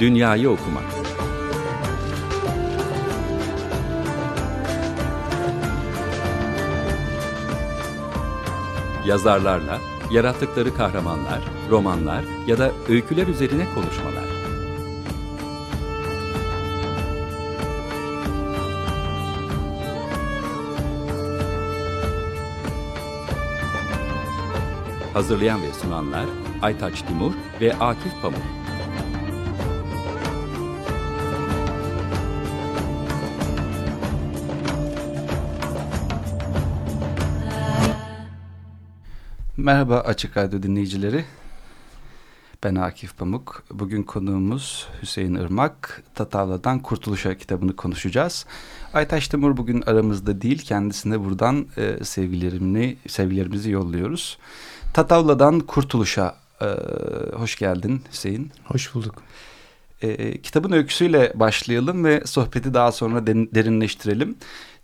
Dünyayı okumak. Yazarlarla, yarattıkları kahramanlar, romanlar ya da öyküler üzerine konuşmalar. Hazırlayan ve sunanlar Aytaç Timur ve Akif Pamuk. Merhaba Açık Radyo dinleyicileri. Ben Akif Pamuk. Bugün konuğumuz Hüseyin Irmak. Tatavla'dan Kurtuluş'a kitabını konuşacağız. Aytaş Timur bugün aramızda değil. Kendisine buradan e, sevgilerimini, sevgilerimizi yolluyoruz. Tatavla'dan Kurtuluş'a e, hoş geldin Hüseyin. Hoş bulduk. E, kitabın öyküsüyle başlayalım ve sohbeti daha sonra derinleştirelim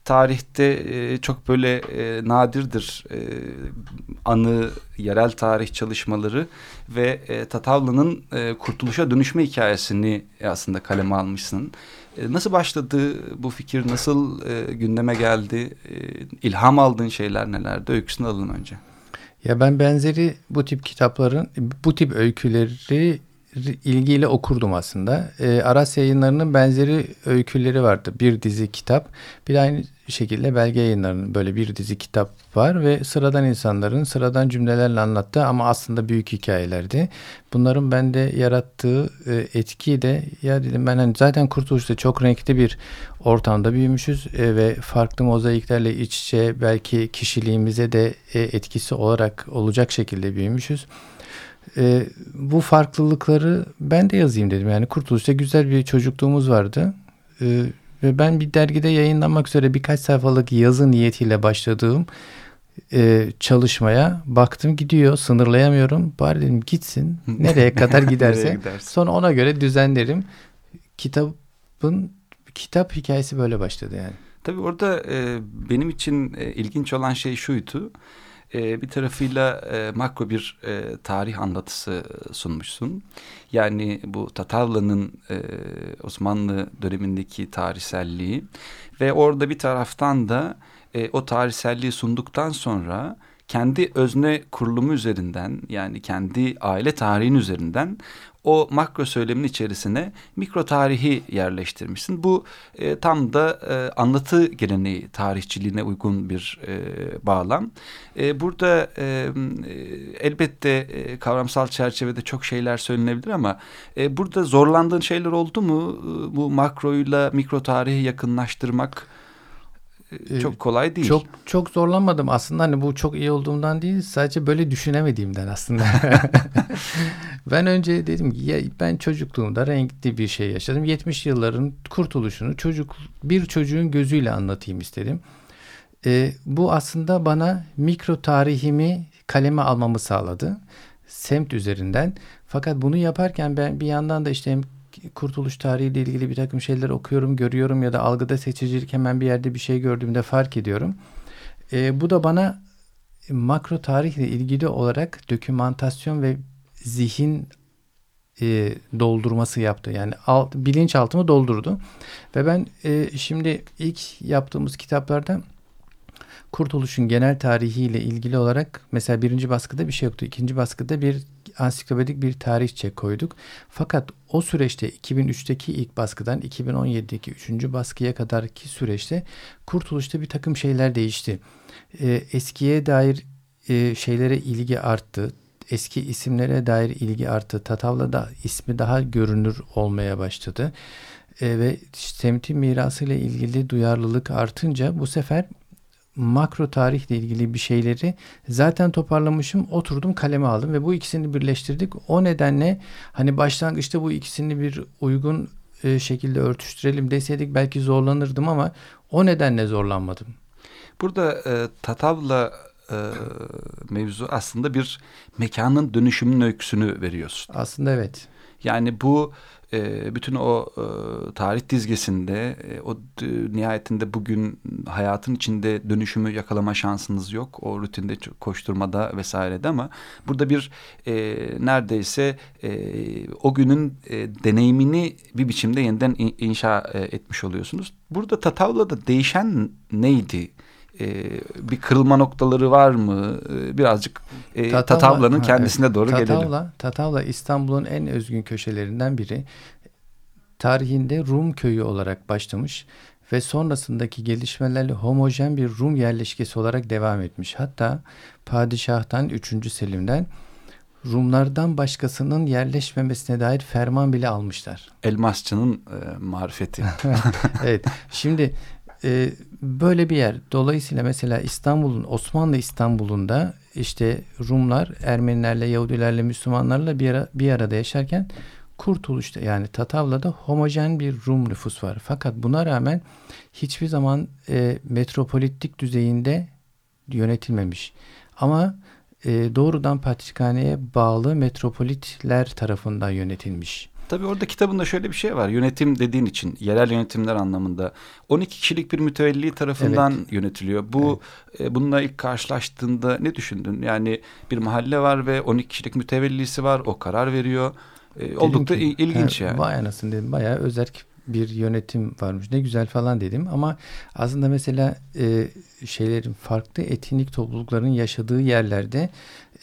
tarihte e, çok böyle e, nadirdir e, anı, yerel tarih çalışmaları ve e, Tatavla'nın kurtuluşa dönüşme hikayesini aslında kaleme almışsın. Nasıl başladı bu fikir, nasıl gündeme geldi, e, ilham aldığın şeyler nelerdi? Öyküsünü alalım önce. Ya ben benzeri bu tip kitapların, bu tip öyküleri ilgiyle okurdum aslında. E, Aras yayınlarının benzeri öyküleri vardı. Bir dizi kitap. Bir aynı şekilde belge yayınlarının böyle bir dizi kitap var ve sıradan insanların sıradan cümlelerle anlattığı ama aslında büyük hikayelerdi. Bunların bende yarattığı e, etki de ya dedim ben hani zaten Kurtuluş'ta çok renkli bir ortamda büyümüşüz e, ve farklı mozaiklerle iç içe belki kişiliğimize de e, etkisi olarak olacak şekilde büyümüşüz e, bu farklılıkları ben de yazayım dedim. Yani Kurtuluş'ta güzel bir çocukluğumuz vardı. E, ve ben bir dergide yayınlanmak üzere birkaç sayfalık yazı niyetiyle başladığım e, çalışmaya baktım gidiyor sınırlayamıyorum. Bari dedim gitsin nereye kadar giderse sonra ona göre düzenlerim. Kitabın kitap hikayesi böyle başladı yani. Tabii orada e, benim için e, ilginç olan şey şuydu e, bir tarafıyla e, makro bir e, tarih anlatısı sunmuşsun. Yani bu Tatarlı'nın e, Osmanlı dönemindeki tarihselliği ve orada bir taraftan da e, o tarihselliği sunduktan sonra kendi özne kurulumu üzerinden yani kendi aile tarihin üzerinden o makro söylemin içerisine mikro tarihi yerleştirmişsin. Bu e, tam da e, anlatı geleneği tarihçiliğine uygun bir e, bağlam. E, burada e, elbette e, kavramsal çerçevede çok şeyler söylenebilir ama e, burada zorlandığın şeyler oldu mu? E, bu makroyla mikro tarihi yakınlaştırmak ee, çok kolay değil. Çok çok zorlanmadım aslında hani bu çok iyi olduğumdan değil sadece böyle düşünemediğimden aslında. ben önce dedim ki ya ben çocukluğumda renkli bir şey yaşadım. 70 yılların kurtuluşunu çocuk bir çocuğun gözüyle anlatayım istedim. Ee, bu aslında bana mikro tarihimi kaleme almamı sağladı. Semt üzerinden. Fakat bunu yaparken ben bir yandan da işte hem kurtuluş tarihiyle ilgili bir takım şeyler okuyorum, görüyorum ya da algıda seçicilik hemen bir yerde bir şey gördüğümde fark ediyorum. E, bu da bana makro tarihle ilgili olarak dokümantasyon ve zihin e, doldurması yaptı. Yani alt, bilinçaltımı doldurdu. Ve ben e, şimdi ilk yaptığımız kitaplarda Kurtuluş'un genel tarihiyle ilgili olarak mesela birinci baskıda bir şey yoktu. İkinci baskıda bir ansiklopedik bir tarihçe koyduk. Fakat o süreçte 2003'teki ilk baskıdan 2017'deki üçüncü baskıya kadarki süreçte Kurtuluş'ta bir takım şeyler değişti. Ee, eskiye dair e, şeylere ilgi arttı. Eski isimlere dair ilgi arttı. Tatavla'da ismi daha görünür olmaya başladı. E, ve semti mirasıyla ilgili duyarlılık artınca bu sefer makro tarihle ilgili bir şeyleri zaten toparlamışım. Oturdum kaleme aldım ve bu ikisini birleştirdik. O nedenle hani başlangıçta bu ikisini bir uygun e, şekilde örtüştürelim deseydik belki zorlanırdım ama o nedenle zorlanmadım. Burada e, Tatavla e, mevzu aslında bir mekanın dönüşümünün öyküsünü veriyorsun. Aslında evet. Yani bu e, bütün o e, tarih dizgesinde e, o e, nihayetinde bugün hayatın içinde dönüşümü yakalama şansınız yok. O rutinde koşturmada vesairede ama burada bir e, neredeyse e, o günün e, deneyimini bir biçimde yeniden inşa e, etmiş oluyorsunuz. Burada Tatavla'da değişen neydi? E, bir kırılma noktaları var mı? E, birazcık e, Tatavla, Tatavla'nın kendisine evet. doğru Tatavla, gelelim. Tatavla İstanbul'un en özgün köşelerinden biri. Tarihinde Rum köyü olarak başlamış ve sonrasındaki gelişmelerle homojen bir Rum yerleşkesi olarak devam etmiş. Hatta padişahtan 3. Selim'den Rumlardan başkasının yerleşmemesine dair ferman bile almışlar. Elmasçının e, marifeti. evet. Şimdi e, böyle bir yer. Dolayısıyla mesela İstanbul'un Osmanlı İstanbul'unda işte Rumlar Ermenilerle, Yahudilerle, Müslümanlarla bir, ara, bir arada yaşarken Kurtuluş'ta yani Tatavla'da homojen bir Rum nüfus var. Fakat buna rağmen hiçbir zaman e, metropolitlik düzeyinde yönetilmemiş. Ama e, doğrudan patrikhaneye bağlı metropolitler tarafından yönetilmiş. Tabii orada kitabında şöyle bir şey var. Yönetim dediğin için yerel yönetimler anlamında 12 kişilik bir mütevelli tarafından evet. yönetiliyor. Bu evet. e, bununla ilk karşılaştığında ne düşündün? Yani bir mahalle var ve 12 kişilik mütevellisi var. O karar veriyor. E, oldukça ki, ilginç he, yani. Vay anasını dedim. Bayağı özerk bir yönetim varmış. Ne güzel falan dedim ama aslında mesela e, şeylerin farklı etnik toplulukların yaşadığı yerlerde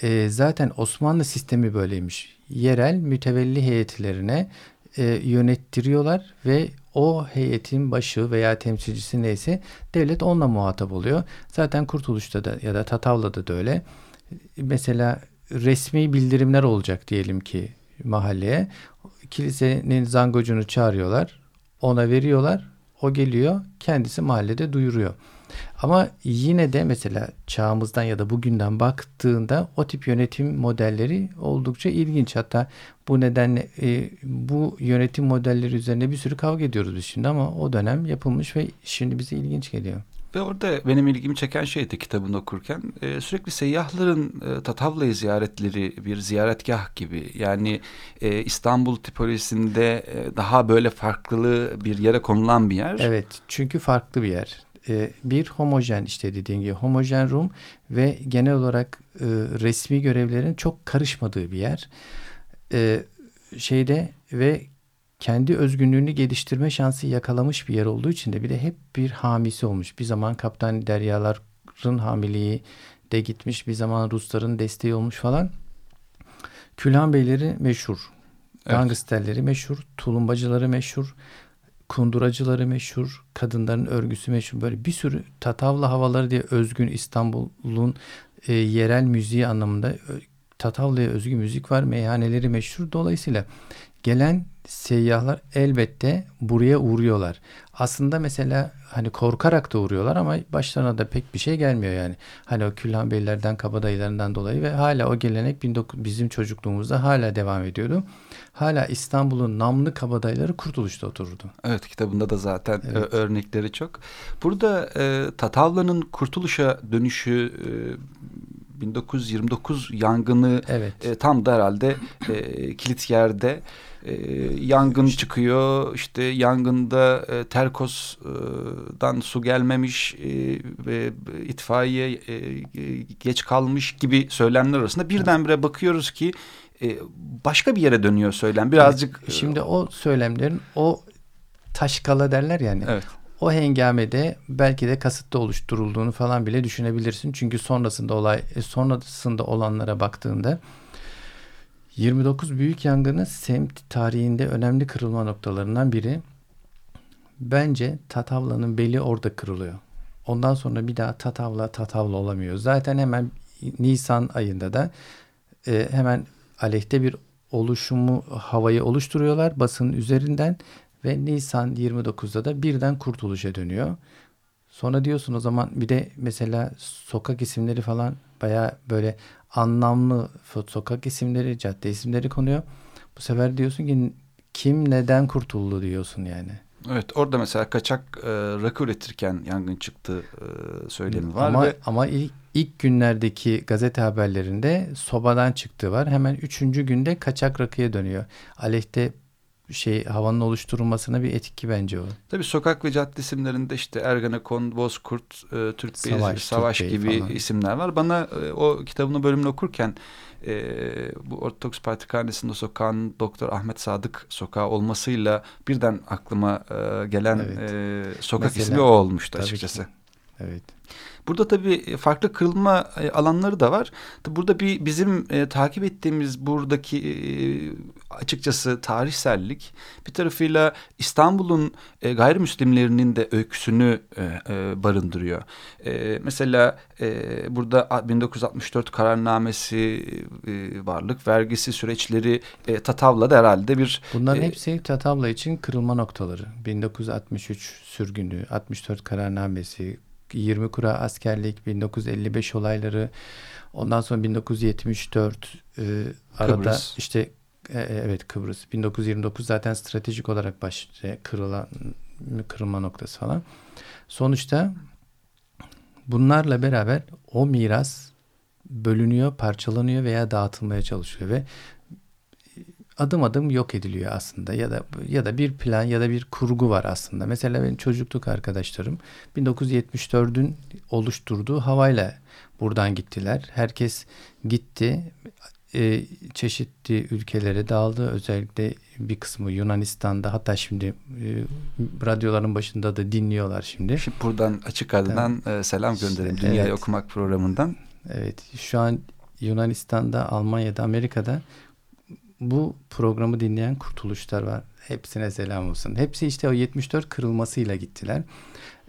e, zaten Osmanlı sistemi böyleymiş. Yerel mütevelli heyetlerine e, yönettiriyorlar ve o heyetin başı veya temsilcisi neyse devlet onunla muhatap oluyor. Zaten Kurtuluş'ta da ya da Tatavla'da da öyle. Mesela resmi bildirimler olacak diyelim ki mahalleye. Kilisenin zangocunu çağırıyorlar. Ona veriyorlar. O geliyor. Kendisi mahallede duyuruyor. Ama yine de mesela çağımızdan ya da bugünden baktığında o tip yönetim modelleri oldukça ilginç. Hatta bu nedenle e, bu yönetim modelleri üzerine bir sürü kavga ediyoruz biz şimdi ama o dönem yapılmış ve şimdi bize ilginç geliyor. Ve orada benim ilgimi çeken şeydi kitabını okurken e, sürekli seyyahların e, Tatavla'yı ziyaretleri bir ziyaretgah gibi. Yani e, İstanbul tipolojisinde e, daha böyle farklı bir yere konulan bir yer. Evet çünkü farklı bir yer. E, bir homojen işte dediğim gibi homojen Rum ve genel olarak e, resmi görevlerin çok karışmadığı bir yer. E, şeyde ve kendi özgünlüğünü geliştirme şansı yakalamış bir yer olduğu için de bir de hep bir hamisi olmuş. Bir zaman Kaptan Deryalar'ın hamiliği de gitmiş. Bir zaman Rusların desteği olmuş falan. Külhan Beyleri meşhur. Evet. Gangsterleri meşhur. Tulumbacıları meşhur. Kunduracıları meşhur. Kadınların örgüsü meşhur. Böyle bir sürü Tatavla havaları diye özgün İstanbul'un e, yerel müziği anlamında Tatavla'ya özgü müzik var. Meyhaneleri meşhur. Dolayısıyla gelen seyyahlar elbette buraya uğruyorlar. Aslında mesela hani korkarak da uğruyorlar ama başlarına da pek bir şey gelmiyor yani. Hani o Külhan Beylerden, kabadayılarından dolayı ve hala o gelenek bizim çocukluğumuzda hala devam ediyordu. Hala İstanbul'un namlı kabadayıları Kurtuluş'ta otururdu. Evet kitabında da zaten evet. örnekleri çok. Burada e, Tatavla'nın Kurtuluş'a dönüşü e, 1929 yangını evet. e, tam da herhalde e, kilit yerde e, yangın çıkıyor işte yangında e, Terkos'dan su gelmemiş e, ve itfaiye e, geç kalmış gibi söylemler arasında birdenbire bakıyoruz ki e, başka bir yere dönüyor söylem birazcık. Evet, şimdi o söylemlerin o taşkala derler yani. Evet. O hengamede belki de kasıtlı oluşturulduğunu falan bile düşünebilirsin. Çünkü sonrasında olay e, sonrasında olanlara baktığında 29 büyük yangını semt tarihinde önemli kırılma noktalarından biri. Bence Tatavla'nın beli orada kırılıyor. Ondan sonra bir daha Tatavla Tatavla olamıyor. Zaten hemen Nisan ayında da e, hemen aleyhte bir oluşumu havayı oluşturuyorlar basının üzerinden ve Nisan 29'da da birden kurtuluşa dönüyor. Sonra diyorsun o zaman bir de mesela sokak isimleri falan baya böyle anlamlı sokak isimleri, cadde isimleri konuyor. Bu sefer diyorsun ki kim neden kurtuldu diyorsun yani. Evet orada mesela kaçak e, rakı üretirken yangın çıktı e, söylemi var. Ama, ve... ama ilk, ilk günlerdeki gazete haberlerinde sobadan çıktığı var. Hemen üçüncü günde kaçak rakıya dönüyor. Aleyhte şey havanın oluşturulmasına bir etki bence o. Tabii sokak ve cadde isimlerinde işte Ergenekon, Bozkurt, e, Türk Savaş, Bey, Savaş Türk gibi falan. isimler var. Bana e, o kitabını bölümünü okurken e, bu Ortodoks Patrikhanesi'nde sokağın Doktor Ahmet Sadık sokağı olmasıyla birden aklıma e, gelen evet. e, sokak Mesela, ismi o olmuştu açıkçası. Ki. Evet. Burada tabii farklı kırılma e, alanları da var. Burada bir bizim e, takip ettiğimiz buradaki e, açıkçası tarihsellik bir tarafıyla İstanbul'un e, gayrimüslimlerinin de öyküsünü e, e, barındırıyor. E, mesela e, burada 1964 kararnamesi e, varlık vergisi süreçleri e, Tatavla'da herhalde bir... Bunların e, hepsi Tatavla için kırılma noktaları. 1963 sürgünü, 64 kararnamesi, 20 kura askerlik, 1955 olayları, ondan sonra 1974 e, arada Kıbrıs. işte e, e evet Kıbrıs 1929 zaten stratejik olarak baş e, kırılan kırılma noktası falan. Sonuçta bunlarla beraber o miras bölünüyor, parçalanıyor veya dağıtılmaya çalışıyor ve adım adım yok ediliyor aslında ya da ya da bir plan ya da bir kurgu var aslında. Mesela benim çocukluk arkadaşlarım 1974'ün oluşturduğu havayla buradan gittiler. Herkes gitti. E, çeşitli ülkelere dağıldı. Özellikle bir kısmı Yunanistan'da hatta şimdi e, radyoların başında da dinliyorlar şimdi. Şimdi buradan açık adından evet. selam gönderelim. Dünyayı evet. okumak programından. Evet. Şu an Yunanistan'da, Almanya'da, Amerika'da bu programı dinleyen kurtuluşlar var. Hepsine selam olsun. Hepsi işte o 74 kırılmasıyla gittiler.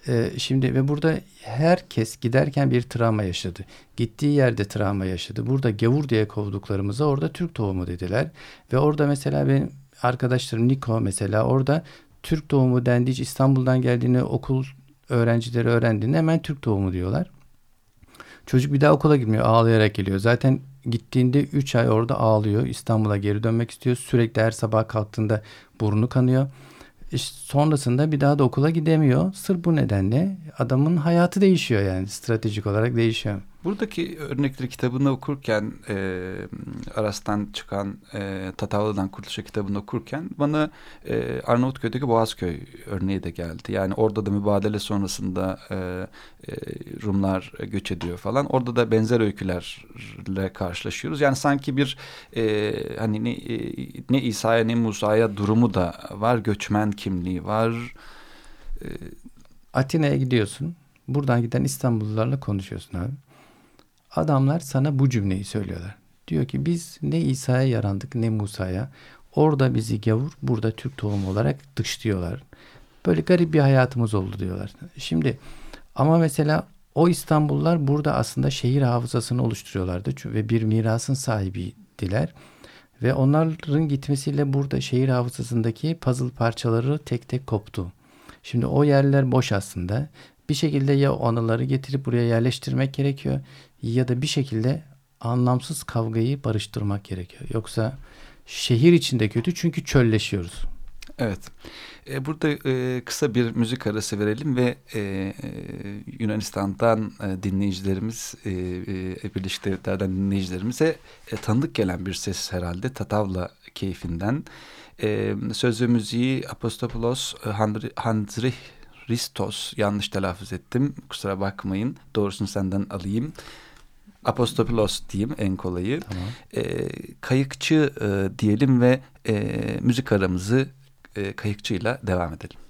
Ee, şimdi ve burada herkes giderken bir travma yaşadı. Gittiği yerde travma yaşadı. Burada gavur diye kovduklarımıza orada Türk doğumu dediler. Ve orada mesela benim arkadaşlarım Niko mesela orada Türk doğumu dendiği İstanbul'dan geldiğini okul öğrencileri öğrendiğinde hemen Türk doğumu diyorlar. Çocuk bir daha okula gitmiyor ağlayarak geliyor. Zaten gittiğinde 3 ay orada ağlıyor. İstanbul'a geri dönmek istiyor. Sürekli her sabah kalktığında burnu kanıyor. İşte sonrasında bir daha da okula gidemiyor. Sırf bu nedenle adamın hayatı değişiyor yani stratejik olarak değişiyor. Buradaki örnekleri kitabını okurken e, Aras'tan çıkan e, Tatavlı'dan Kurtuluş'a kitabını okurken bana e, Arnavutköy'deki Boğazköy örneği de geldi. Yani orada da mübadele sonrasında e, e, Rumlar göç ediyor falan. Orada da benzer öykülerle karşılaşıyoruz. Yani sanki bir e, hani ne, e, ne İsa'ya ne Musa'ya durumu da var. Göçmen kimliği var. E, Atina'ya gidiyorsun. Buradan giden İstanbullularla konuşuyorsun abi. Adamlar sana bu cümleyi söylüyorlar. Diyor ki biz ne İsa'ya yarandık ne Musa'ya. Orada bizi gavur, burada Türk tohumu olarak dışlıyorlar. Böyle garip bir hayatımız oldu diyorlar. Şimdi ama mesela o İstanbullular burada aslında şehir hafızasını oluşturuyorlardı ve bir mirasın sahibiydiler. Ve onların gitmesiyle burada şehir hafızasındaki puzzle parçaları tek tek koptu. Şimdi o yerler boş aslında. Bir şekilde ya anıları getirip buraya yerleştirmek gerekiyor ya da bir şekilde anlamsız kavgayı barıştırmak gerekiyor. Yoksa şehir içinde kötü çünkü çölleşiyoruz. Evet. E, burada e, kısa bir müzik arası verelim ve e, Yunanistan'dan dinleyicilerimiz, e, Birleşik Devletler'den dinleyicilerimize tanıdık gelen bir ses herhalde. Tatavla keyfinden. E, söz ve müziği Apostopoulos e, Handri, Handri Ristos yanlış telaffuz ettim. Kusura bakmayın. Doğrusunu senden alayım. Apostopilos diyeyim en kolayı. Tamam. E, kayıkçı e, diyelim ve e, müzik aramızı e, kayıkçıyla devam edelim.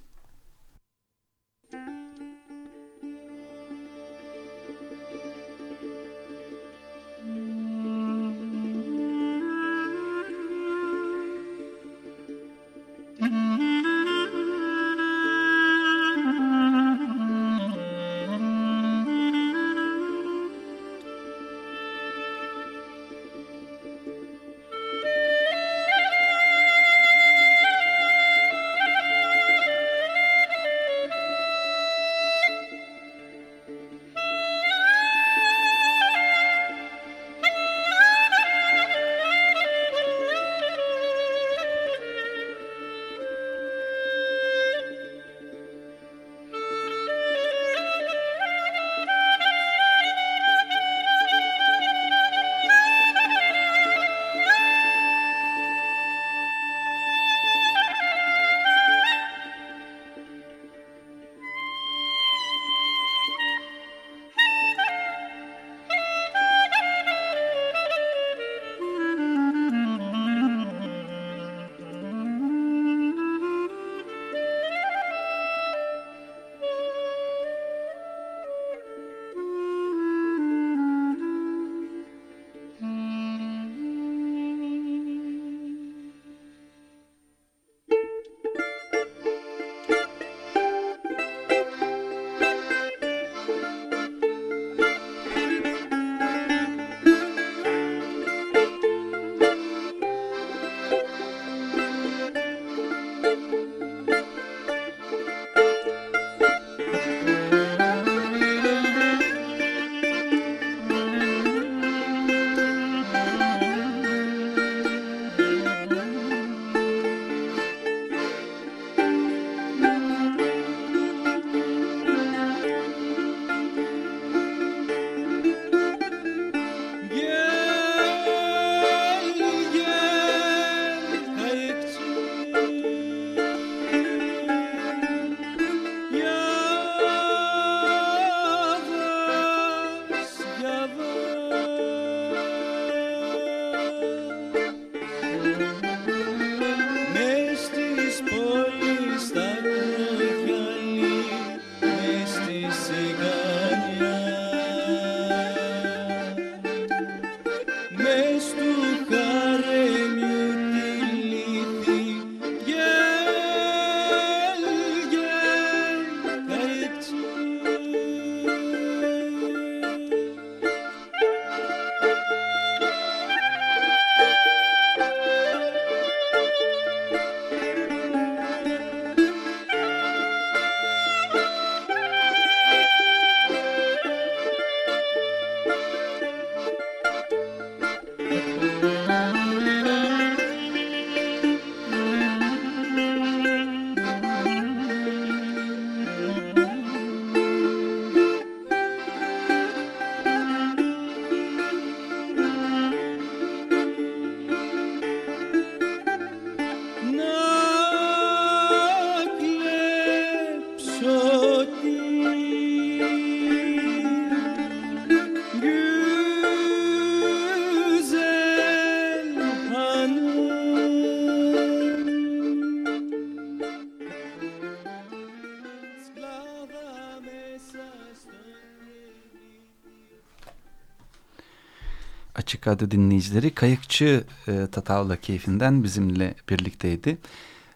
Açık Radyo dinleyicileri Kayıkçı e, Tatavla keyfinden bizimle birlikteydi.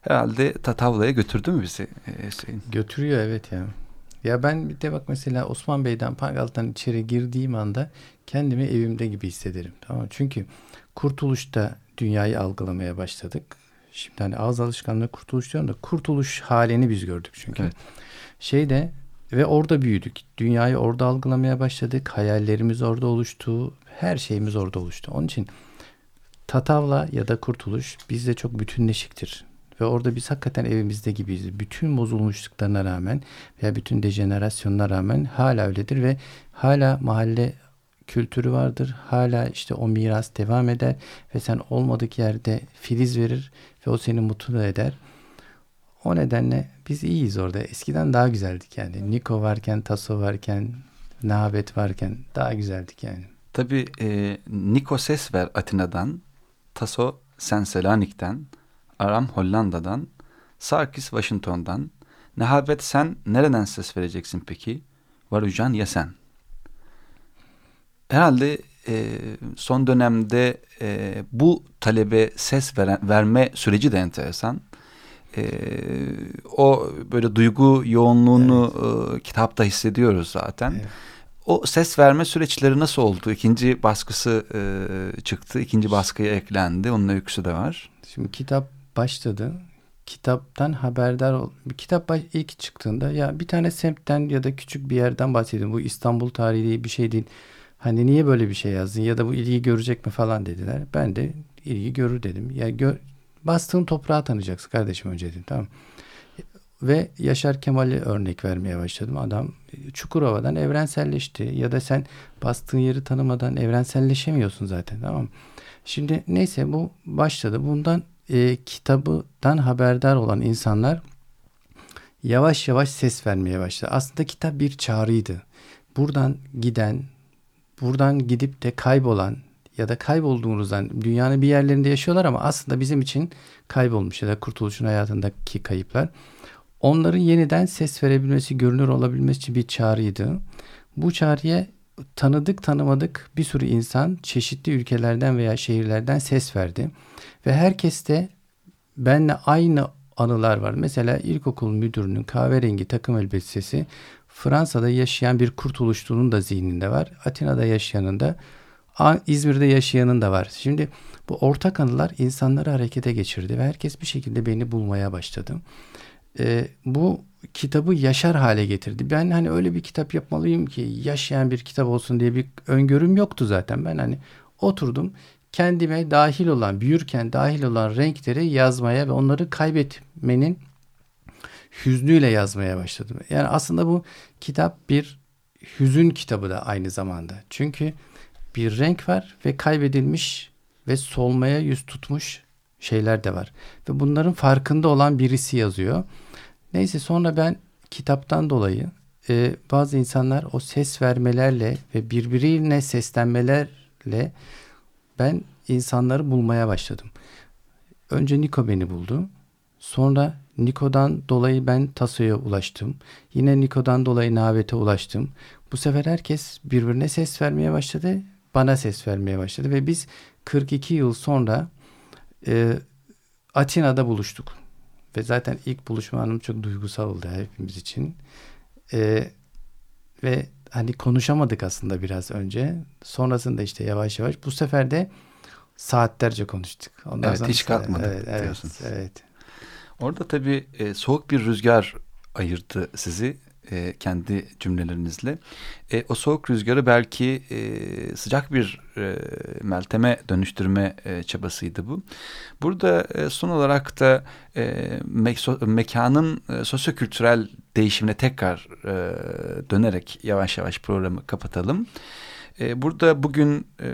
Herhalde Tatavla'ya götürdü mü bizi e? Götürüyor evet ya. Ya ben bir de bak mesela Osman Bey'den Pangal'dan içeri girdiğim anda kendimi evimde gibi hissederim. Tamam Çünkü kurtuluşta dünyayı algılamaya başladık. Şimdi hani ağız alışkanlığı kurtuluş diyorum da kurtuluş halini biz gördük çünkü. Evet. Şeyde ve orada büyüdük. Dünyayı orada algılamaya başladık. Hayallerimiz orada oluştu. Her şeyimiz orada oluştu. Onun için Tatavla ya da Kurtuluş bizde çok bütünleşiktir. Ve orada biz hakikaten evimizde gibiyiz. Bütün bozulmuşluklarına rağmen veya bütün dejenerasyonuna rağmen hala öyledir ve hala mahalle kültürü vardır. Hala işte o miras devam eder ve sen olmadık yerde filiz verir ve o seni mutlu eder. O nedenle biz iyiyiz orada. Eskiden daha güzeldik yani. Niko varken, Taso varken, Nahabet varken daha güzeldik yani. Tabii e, Niko ver Atina'dan, Taso Selanik'ten, Aram Hollanda'dan, Sarkis Washington'dan, Nehabet sen nereden ses vereceksin peki? Varucan ya sen? Herhalde e, son dönemde e, bu talebe ses veren, verme süreci de enteresan. E, o böyle duygu yoğunluğunu evet. e, kitapta hissediyoruz zaten. Evet. O ses verme süreçleri nasıl oldu? İkinci baskısı e, çıktı. ikinci baskıya eklendi. Onun öyküsü de var. Şimdi kitap başladı. Kitaptan haberdar ol. Kitap baş, ilk çıktığında ya bir tane semtten ya da küçük bir yerden bahsedin. Bu İstanbul tarihi bir şey değil. Hani niye böyle bir şey yazdın ya da bu ilgi görecek mi falan dediler. Ben de ilgi görür dedim. Ya gör, bastığın toprağı tanıyacaksın kardeşim önce dedim tamam ve Yaşar Kemal'i örnek vermeye başladım. Adam Çukurova'dan evrenselleşti. Ya da sen bastığın yeri tanımadan evrenselleşemiyorsun zaten tamam Şimdi neyse bu başladı. Bundan e, kitabından haberdar olan insanlar yavaş yavaş ses vermeye başladı. Aslında kitap bir çağrıydı. Buradan giden, buradan gidip de kaybolan ya da kaybolduğunuzdan dünyanın bir yerlerinde yaşıyorlar ama aslında bizim için kaybolmuş ya da kurtuluşun hayatındaki kayıplar onların yeniden ses verebilmesi, görünür olabilmesi için bir çağrıydı. Bu çağrıya tanıdık tanımadık bir sürü insan çeşitli ülkelerden veya şehirlerden ses verdi. Ve herkes de benle aynı anılar var. Mesela ilkokul müdürünün kahverengi takım elbisesi Fransa'da yaşayan bir kurtuluşçunun da zihninde var. Atina'da yaşayanın da İzmir'de yaşayanın da var. Şimdi bu ortak anılar insanları harekete geçirdi ve herkes bir şekilde beni bulmaya başladı e, bu kitabı yaşar hale getirdi. Ben hani öyle bir kitap yapmalıyım ki yaşayan bir kitap olsun diye bir öngörüm yoktu zaten. Ben hani oturdum kendime dahil olan, büyürken dahil olan renkleri yazmaya ve onları kaybetmenin hüznüyle yazmaya başladım. Yani aslında bu kitap bir hüzün kitabı da aynı zamanda. Çünkü bir renk var ve kaybedilmiş ve solmaya yüz tutmuş şeyler de var. Ve bunların farkında olan birisi yazıyor. Neyse sonra ben kitaptan dolayı e, bazı insanlar o ses vermelerle ve birbirine seslenmelerle ben insanları bulmaya başladım. Önce Niko beni buldu. Sonra Niko'dan dolayı ben Taso'ya ulaştım. Yine Niko'dan dolayı Navet'e ulaştım. Bu sefer herkes birbirine ses vermeye başladı bana ses vermeye başladı ve biz 42 yıl sonra e, Atina'da buluştuk. Ve zaten ilk buluşma anım çok duygusal oldu hepimiz için. E, ve hani konuşamadık aslında biraz önce. Sonrasında işte yavaş yavaş bu sefer de saatlerce konuştuk. Ondan evet hiç kalkmadı evet, evet, evet. Orada tabii e, soğuk bir rüzgar ayırdı sizi e, kendi cümlelerinizle. E, o soğuk rüzgarı belki e, sıcak bir e, melteme dönüştürme e, çabasıydı bu. Burada e, son olarak da e, me mekanın e, sosyokültürel değişimine tekrar e, dönerek yavaş yavaş programı kapatalım. E, burada bugün e,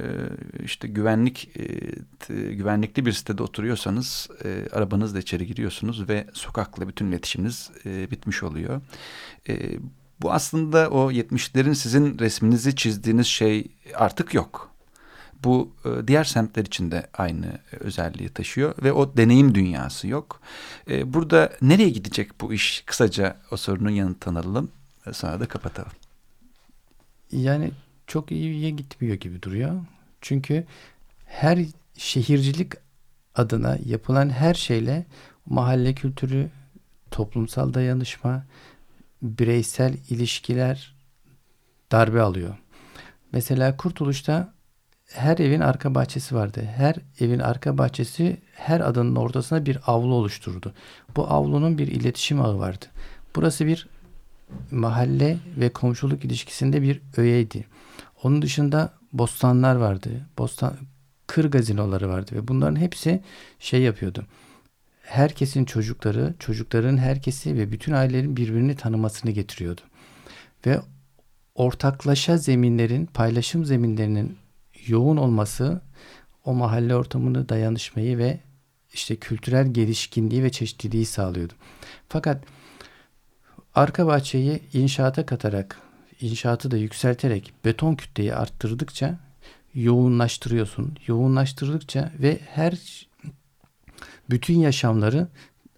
işte güvenlik e, güvenlikli bir sitede oturuyorsanız e, arabanızla içeri giriyorsunuz ve sokakla bütün iletişiminiz bitmiş oluyor. Bu aslında o 70'lerin sizin resminizi çizdiğiniz şey artık yok. Bu diğer semtler için de aynı özelliği taşıyor ve o deneyim dünyası yok. Burada nereye gidecek bu iş? Kısaca o sorunun yanıtını alalım. Sonra da kapatalım. Yani çok iyiye gitmiyor gibi duruyor. Çünkü her şehircilik adına yapılan her şeyle mahalle kültürü, toplumsal dayanışma, bireysel ilişkiler darbe alıyor. Mesela Kurtuluş'ta her evin arka bahçesi vardı. Her evin arka bahçesi her adanın ortasına bir avlu oluşturdu. Bu avlunun bir iletişim ağı vardı. Burası bir mahalle ve komşuluk ilişkisinde bir öğeydi. Onun dışında bostanlar vardı. Bostan kır gazinoları vardı ve bunların hepsi şey yapıyordu. Herkesin çocukları, çocukların herkesi ve bütün ailelerin birbirini tanımasını getiriyordu. Ve ortaklaşa zeminlerin, paylaşım zeminlerinin yoğun olması o mahalle ortamını dayanışmayı ve işte kültürel gelişkinliği ve çeşitliliği sağlıyordu. Fakat arka bahçeyi inşaata katarak inşaatı da yükselterek beton kütleyi arttırdıkça yoğunlaştırıyorsun. Yoğunlaştırdıkça ve her bütün yaşamları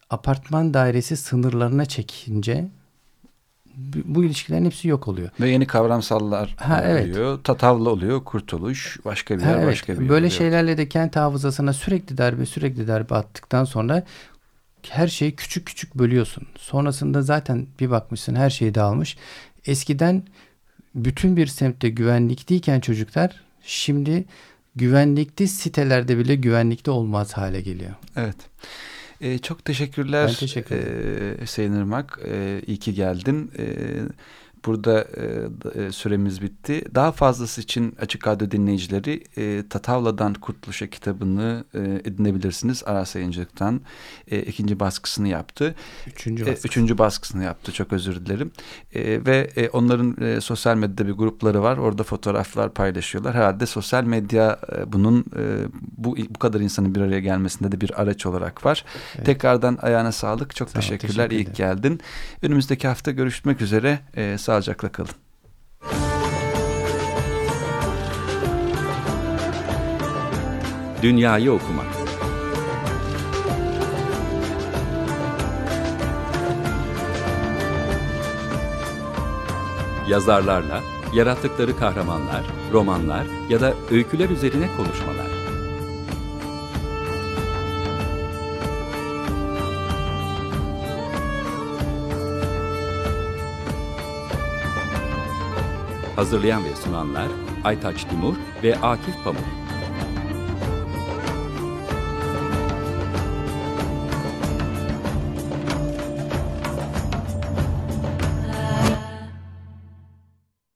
apartman dairesi sınırlarına çekince bu ilişkilerin hepsi yok oluyor. Ve yeni kavramsallar ha, evet. oluyor. Tatavla oluyor, kurtuluş, başka bir yer, ha, evet. başka bir Böyle oluyor. şeylerle de kent hafızasına sürekli darbe, sürekli darbe attıktan sonra her şeyi küçük küçük bölüyorsun. Sonrasında zaten bir bakmışsın her şey dağılmış. Eskiden bütün bir semtte güvenlikliyken çocuklar şimdi güvenlikli sitelerde bile güvenlikli olmaz hale geliyor. Evet. Ee, çok teşekkürler. Ben teşekkür ederim. Ee, Hüseyin Irmak. Ee, iyi ki geldin. Ee, Burada e, e, süremiz bitti. Daha fazlası için Açık Radyo dinleyicileri e, Tatavla'dan Kurtuluş'a kitabını e, edinebilirsiniz. Aras Yayıncılık'tan e, ikinci baskısını yaptı. Üçüncü, baskısı. e, üçüncü baskısını yaptı. Çok özür dilerim. E, ve e, onların e, sosyal medyada bir grupları var. Orada fotoğraflar paylaşıyorlar. Herhalde sosyal medya e, bunun e, bu bu kadar insanın bir araya gelmesinde de bir araç olarak var. Evet. Tekrardan ayağına sağlık. Çok Sağ teşekkürler. Teşekkür İyi geldin. Önümüzdeki hafta görüşmek üzere. E, Sağlıcakla kalın. Dünyayı okumak. Yazarlarla yarattıkları kahramanlar, romanlar ya da öyküler üzerine konuşmalar. Hazırlayan ve sunanlar Aytaç Timur ve Akif Pamuk.